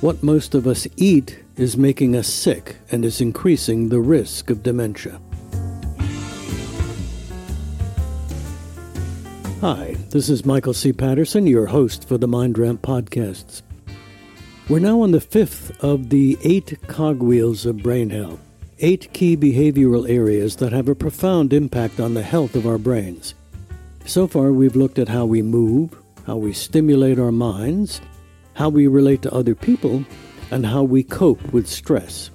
What most of us eat is making us sick and is increasing the risk of dementia. Hi, this is Michael C. Patterson, your host for the Mind Ramp podcasts. We're now on the fifth of the eight cogwheels of brain health, eight key behavioral areas that have a profound impact on the health of our brains. So far, we've looked at how we move, how we stimulate our minds, how we relate to other people, and how we cope with stress.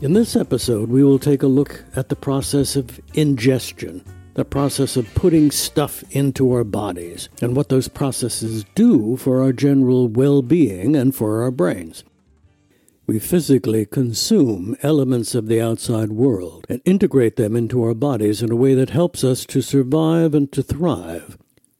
In this episode, we will take a look at the process of ingestion, the process of putting stuff into our bodies, and what those processes do for our general well being and for our brains. We physically consume elements of the outside world and integrate them into our bodies in a way that helps us to survive and to thrive.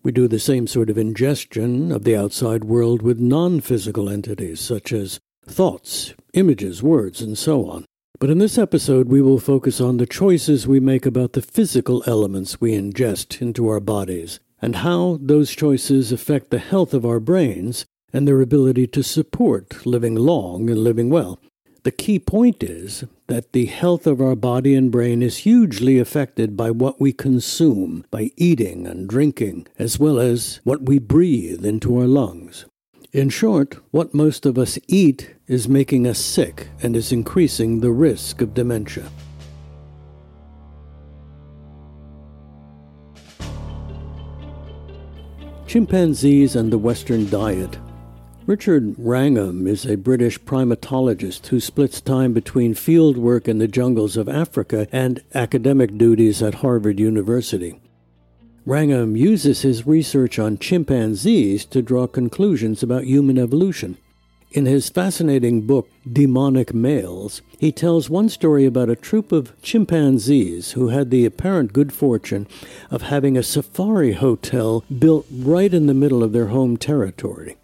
We do the same sort of ingestion of the outside world with non physical entities, such as thoughts, images, words, and so on. But in this episode, we will focus on the choices we make about the physical elements we ingest into our bodies, and how those choices affect the health of our brains and their ability to support living long and living well. The key point is that the health of our body and brain is hugely affected by what we consume, by eating and drinking, as well as what we breathe into our lungs. In short, what most of us eat is making us sick and is increasing the risk of dementia. Chimpanzees and the Western diet Richard Wrangham is a British primatologist who splits time between field work in the jungles of Africa and academic duties at Harvard University. Wrangham uses his research on chimpanzees to draw conclusions about human evolution. In his fascinating book, Demonic Males, he tells one story about a troop of chimpanzees who had the apparent good fortune of having a safari hotel built right in the middle of their home territory.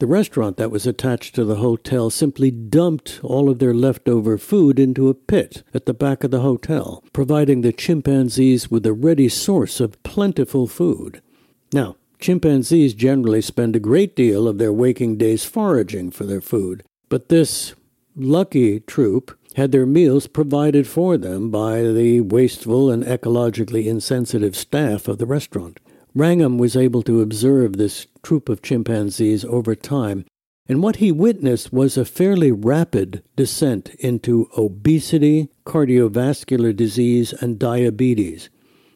The restaurant that was attached to the hotel simply dumped all of their leftover food into a pit at the back of the hotel, providing the chimpanzees with a ready source of plentiful food. Now, chimpanzees generally spend a great deal of their waking days foraging for their food, but this lucky troop had their meals provided for them by the wasteful and ecologically insensitive staff of the restaurant. Wrangham was able to observe this troop of chimpanzees over time, and what he witnessed was a fairly rapid descent into obesity, cardiovascular disease, and diabetes.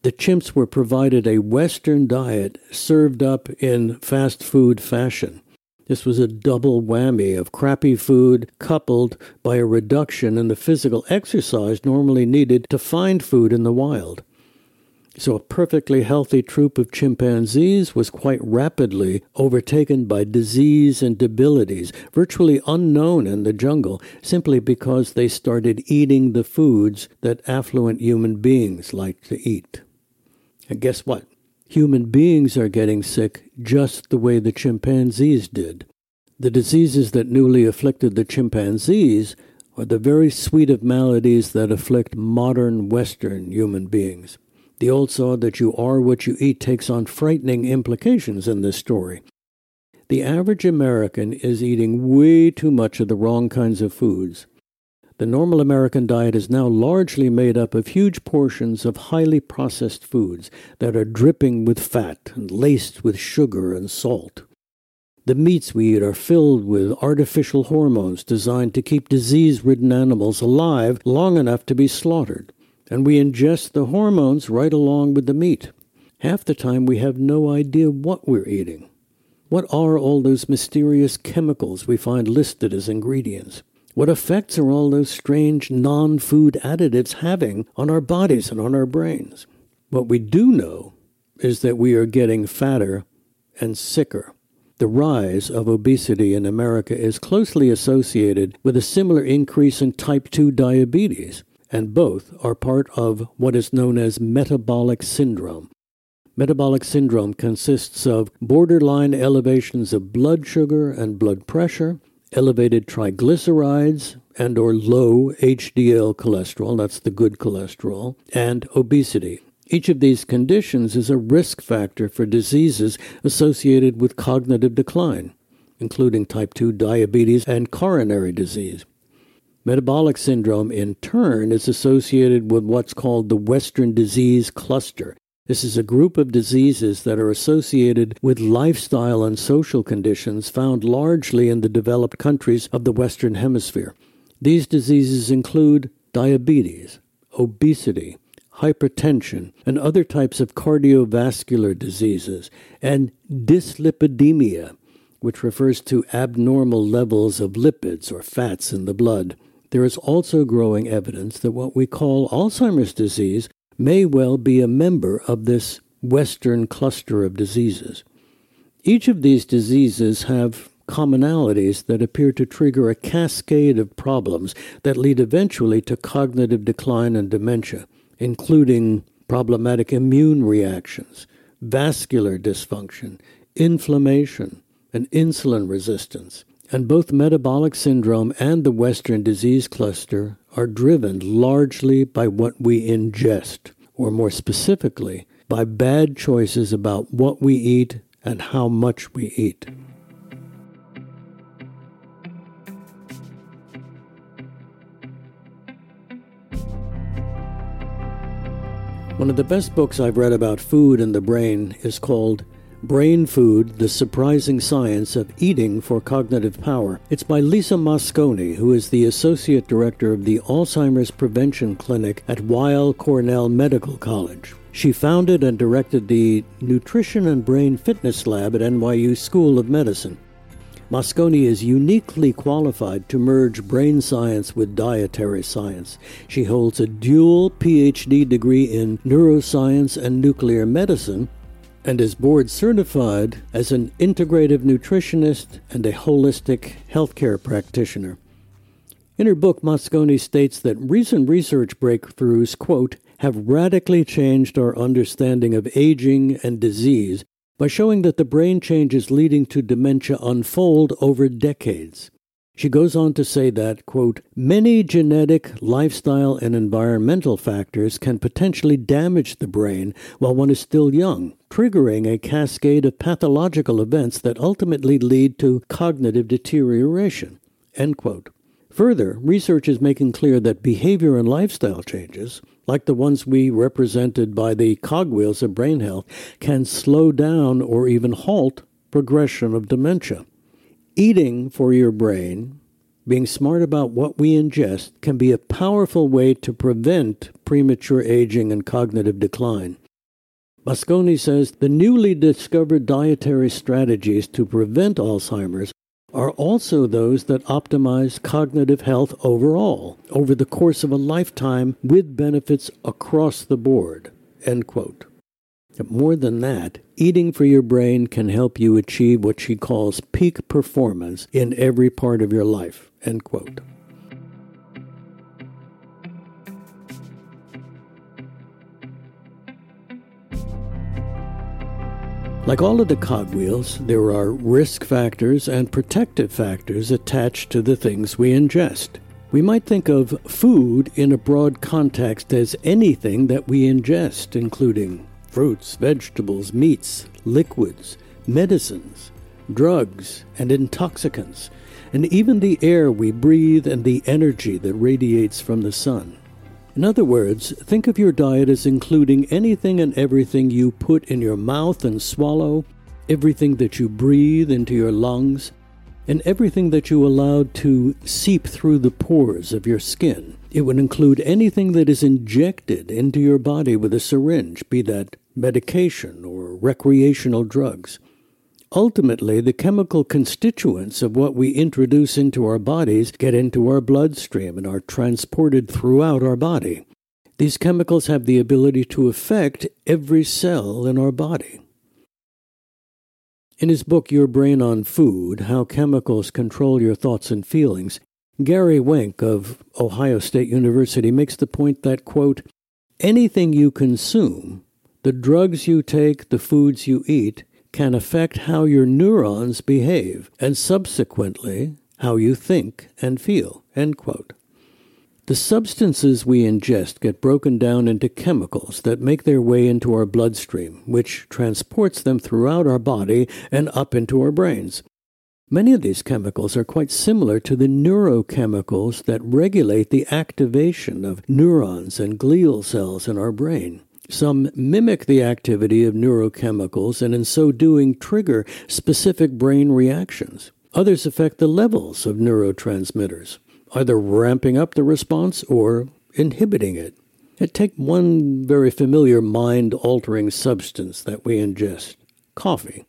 The chimps were provided a Western diet served up in fast food fashion. This was a double whammy of crappy food coupled by a reduction in the physical exercise normally needed to find food in the wild. So a perfectly healthy troop of chimpanzees was quite rapidly overtaken by disease and debilities, virtually unknown in the jungle, simply because they started eating the foods that affluent human beings like to eat. And guess what? Human beings are getting sick just the way the chimpanzees did. The diseases that newly afflicted the chimpanzees are the very suite of maladies that afflict modern Western human beings. The old saw that you are what you eat takes on frightening implications in this story. The average American is eating way too much of the wrong kinds of foods. The normal American diet is now largely made up of huge portions of highly processed foods that are dripping with fat and laced with sugar and salt. The meats we eat are filled with artificial hormones designed to keep disease ridden animals alive long enough to be slaughtered and we ingest the hormones right along with the meat. Half the time we have no idea what we're eating. What are all those mysterious chemicals we find listed as ingredients? What effects are all those strange non food additives having on our bodies and on our brains? What we do know is that we are getting fatter and sicker. The rise of obesity in America is closely associated with a similar increase in type 2 diabetes and both are part of what is known as metabolic syndrome. Metabolic syndrome consists of borderline elevations of blood sugar and blood pressure, elevated triglycerides and or low HDL cholesterol, that's the good cholesterol, and obesity. Each of these conditions is a risk factor for diseases associated with cognitive decline. including type 2 diabetes and coronary disease. Metabolic syndrome, in turn, is associated with what's called the Western disease cluster. This is a group of diseases that are associated with lifestyle and social conditions found largely in the developed countries of the Western Hemisphere. These diseases include diabetes, obesity, hypertension, and other types of cardiovascular diseases, and dyslipidemia, which refers to abnormal levels of lipids or fats in the blood. There is also growing evidence that what we call Alzheimer's disease may well be a member of this Western cluster of diseases. Each of these diseases have commonalities that appear to trigger a cascade of problems that lead eventually to cognitive decline and dementia, including problematic immune reactions, vascular dysfunction, inflammation, and insulin resistance. And both metabolic syndrome and the Western disease cluster are driven largely by what we ingest, or more specifically, by bad choices about what we eat and how much we eat. One of the best books I've read about food and the brain is called Brain Food The Surprising Science of Eating for Cognitive Power. It's by Lisa Mosconi, who is the Associate Director of the Alzheimer's Prevention Clinic at Weill Cornell Medical College. She founded and directed the Nutrition and Brain Fitness Lab at NYU School of Medicine. Mosconi is uniquely qualified to merge brain science with dietary science. She holds a dual PhD degree in neuroscience and nuclear medicine and is board certified as an integrative nutritionist and a holistic healthcare practitioner. In her book, Mosconi states that recent research breakthroughs, quote, have radically changed our understanding of aging and disease by showing that the brain changes leading to dementia unfold over decades. She goes on to say that, quote, many genetic, lifestyle, and environmental factors can potentially damage the brain while one is still young, triggering a cascade of pathological events that ultimately lead to cognitive deterioration, end quote. Further, research is making clear that behavior and lifestyle changes, like the ones we represented by the cogwheels of brain health, can slow down or even halt progression of dementia. Eating for your brain, being smart about what we ingest, can be a powerful way to prevent premature aging and cognitive decline. Mosconi says the newly discovered dietary strategies to prevent Alzheimer's are also those that optimize cognitive health overall over the course of a lifetime with benefits across the board. End quote. More than that, eating for your brain can help you achieve what she calls peak performance in every part of your life. End quote. Like all of the cogwheels, there are risk factors and protective factors attached to the things we ingest. We might think of food in a broad context as anything that we ingest, including fruits, vegetables, meats, liquids, medicines, drugs, and intoxicants, and even the air we breathe and the energy that radiates from the sun. In other words, think of your diet as including anything and everything you put in your mouth and swallow, everything that you breathe into your lungs, and everything that you allow to seep through the pores of your skin. It would include anything that is injected into your body with a syringe, be that medication or recreational drugs. Ultimately, the chemical constituents of what we introduce into our bodies get into our bloodstream and are transported throughout our body. These chemicals have the ability to affect every cell in our body. In his book, Your Brain on Food How Chemicals Control Your Thoughts and Feelings, Gary Wenk of Ohio State University makes the point that, quote, anything you consume, the drugs you take, the foods you eat, can affect how your neurons behave and subsequently how you think and feel. The substances we ingest get broken down into chemicals that make their way into our bloodstream, which transports them throughout our body and up into our brains. Many of these chemicals are quite similar to the neurochemicals that regulate the activation of neurons and glial cells in our brain. Some mimic the activity of neurochemicals and in so doing trigger specific brain reactions. Others affect the levels of neurotransmitters, either ramping up the response or inhibiting it. Take one very familiar mind altering substance that we ingest coffee.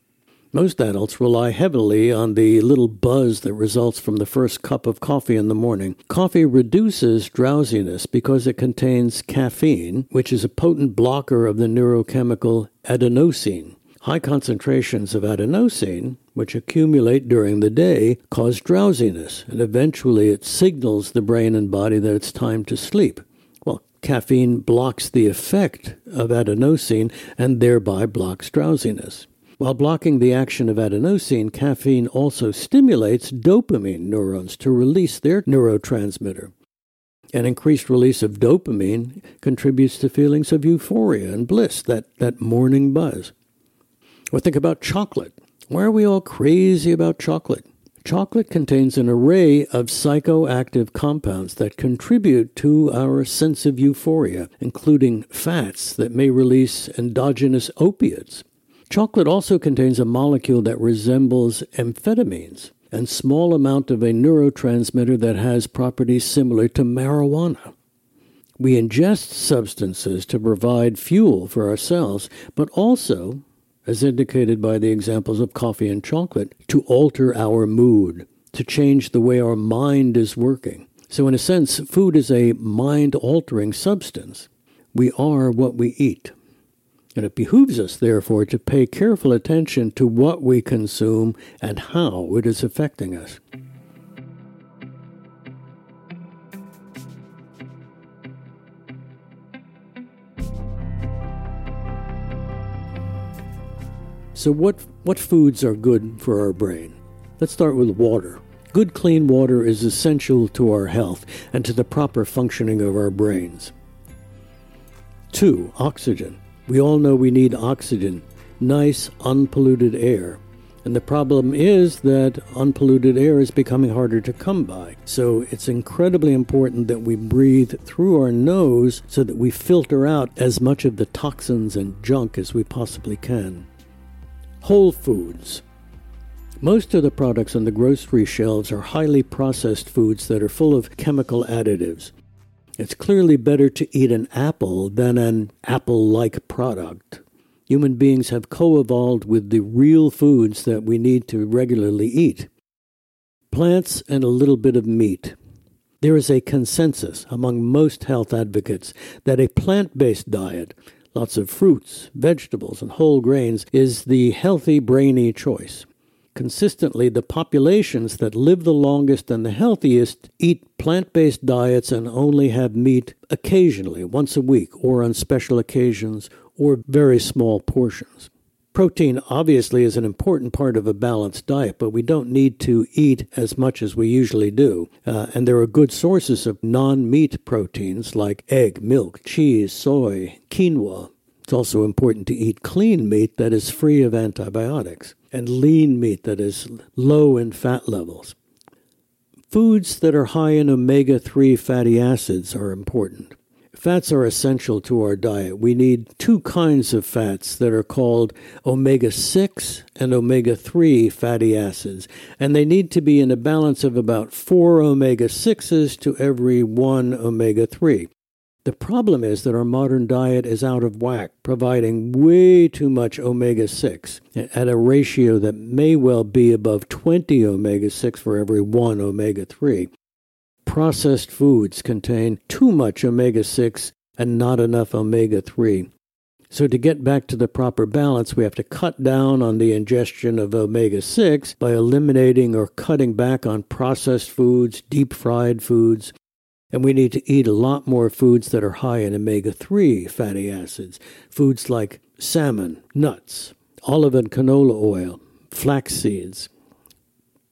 Most adults rely heavily on the little buzz that results from the first cup of coffee in the morning. Coffee reduces drowsiness because it contains caffeine, which is a potent blocker of the neurochemical adenosine. High concentrations of adenosine, which accumulate during the day, cause drowsiness, and eventually it signals the brain and body that it's time to sleep. Well, caffeine blocks the effect of adenosine and thereby blocks drowsiness. While blocking the action of adenosine, caffeine also stimulates dopamine neurons to release their neurotransmitter. An increased release of dopamine contributes to feelings of euphoria and bliss, that, that morning buzz. Or think about chocolate. Why are we all crazy about chocolate? Chocolate contains an array of psychoactive compounds that contribute to our sense of euphoria, including fats that may release endogenous opiates. Chocolate also contains a molecule that resembles amphetamines and small amount of a neurotransmitter that has properties similar to marijuana. We ingest substances to provide fuel for ourselves, but also, as indicated by the examples of coffee and chocolate, to alter our mood, to change the way our mind is working. So, in a sense, food is a mind altering substance. We are what we eat. And it behooves us, therefore, to pay careful attention to what we consume and how it is affecting us. So, what, what foods are good for our brain? Let's start with water. Good clean water is essential to our health and to the proper functioning of our brains. Two, oxygen. We all know we need oxygen, nice, unpolluted air. And the problem is that unpolluted air is becoming harder to come by. So it's incredibly important that we breathe through our nose so that we filter out as much of the toxins and junk as we possibly can. Whole foods. Most of the products on the grocery shelves are highly processed foods that are full of chemical additives. It's clearly better to eat an apple than an apple like product. Human beings have co evolved with the real foods that we need to regularly eat plants and a little bit of meat. There is a consensus among most health advocates that a plant based diet, lots of fruits, vegetables, and whole grains, is the healthy, brainy choice consistently, the populations that live the longest and the healthiest eat plant based diets and only have meat occasionally, once a week, or on special occasions, or very small portions. Protein obviously is an important part of a balanced diet, but we don't need to eat as much as we usually do. Uh, and there are good sources of non meat proteins like egg, milk, cheese, soy, quinoa. It's also important to eat clean meat that is free of antibiotics and lean meat that is low in fat levels. Foods that are high in omega 3 fatty acids are important. Fats are essential to our diet. We need two kinds of fats that are called omega 6 and omega 3 fatty acids, and they need to be in a balance of about 4 omega 6s to every 1 omega 3. The problem is that our modern diet is out of whack, providing way too much omega 6 at a ratio that may well be above 20 omega 6 for every 1 omega 3. Processed foods contain too much omega 6 and not enough omega 3. So, to get back to the proper balance, we have to cut down on the ingestion of omega 6 by eliminating or cutting back on processed foods, deep fried foods, and we need to eat a lot more foods that are high in omega 3 fatty acids, foods like salmon, nuts, olive and canola oil, flax seeds.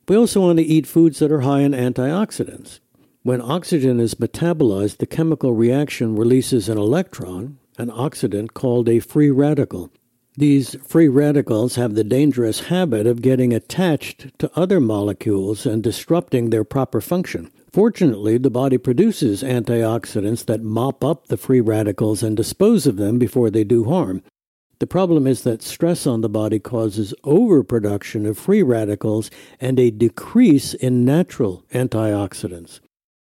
We also want to eat foods that are high in antioxidants. When oxygen is metabolized, the chemical reaction releases an electron, an oxidant called a free radical. These free radicals have the dangerous habit of getting attached to other molecules and disrupting their proper function. Fortunately, the body produces antioxidants that mop up the free radicals and dispose of them before they do harm. The problem is that stress on the body causes overproduction of free radicals and a decrease in natural antioxidants.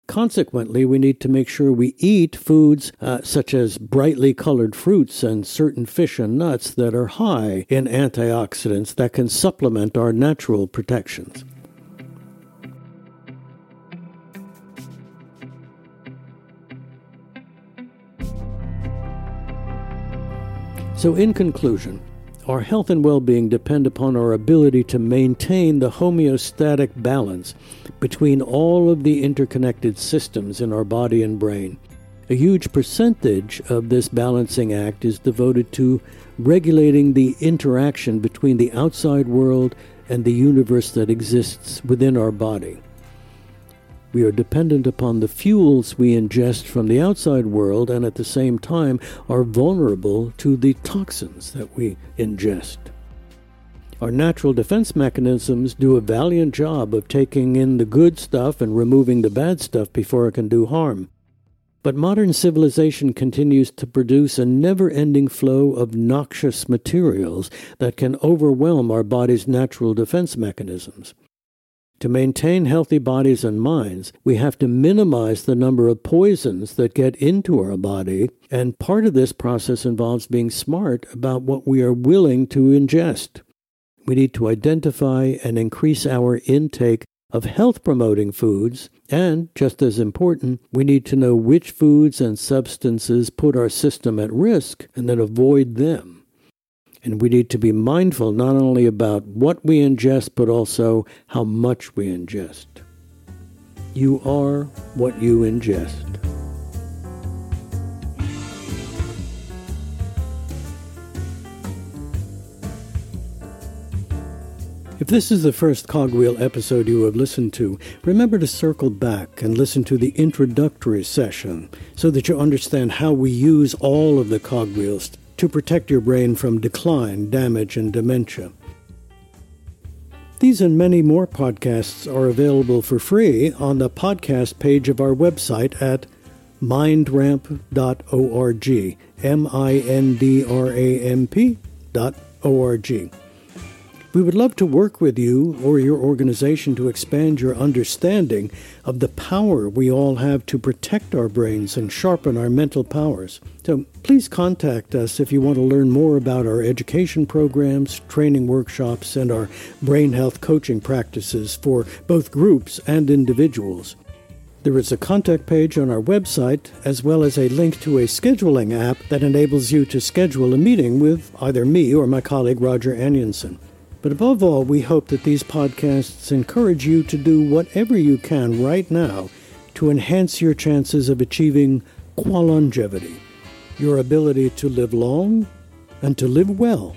Consequently, we need to make sure we eat foods uh, such as brightly colored fruits and certain fish and nuts that are high in antioxidants that can supplement our natural protections. So, in conclusion, our health and well being depend upon our ability to maintain the homeostatic balance between all of the interconnected systems in our body and brain. A huge percentage of this balancing act is devoted to regulating the interaction between the outside world and the universe that exists within our body. We are dependent upon the fuels we ingest from the outside world and at the same time are vulnerable to the toxins that we ingest. Our natural defense mechanisms do a valiant job of taking in the good stuff and removing the bad stuff before it can do harm. But modern civilization continues to produce a never ending flow of noxious materials that can overwhelm our body's natural defense mechanisms. To maintain healthy bodies and minds, we have to minimize the number of poisons that get into our body, and part of this process involves being smart about what we are willing to ingest. We need to identify and increase our intake of health promoting foods, and, just as important, we need to know which foods and substances put our system at risk and then avoid them. And we need to be mindful not only about what we ingest, but also how much we ingest. You are what you ingest. If this is the first Cogwheel episode you have listened to, remember to circle back and listen to the introductory session so that you understand how we use all of the cogwheels to protect your brain from decline, damage, and dementia. These and many more podcasts are available for free on the podcast page of our website at mindramp.org. M I N D R A M P dot O-R-G. We would love to work with you or your organization to expand your understanding of the power we all have to protect our brains and sharpen our mental powers. So please contact us if you want to learn more about our education programs, training workshops, and our brain health coaching practices for both groups and individuals. There is a contact page on our website, as well as a link to a scheduling app that enables you to schedule a meeting with either me or my colleague Roger Anunsen. But above all, we hope that these podcasts encourage you to do whatever you can right now to enhance your chances of achieving qualongevity, your ability to live long and to live well.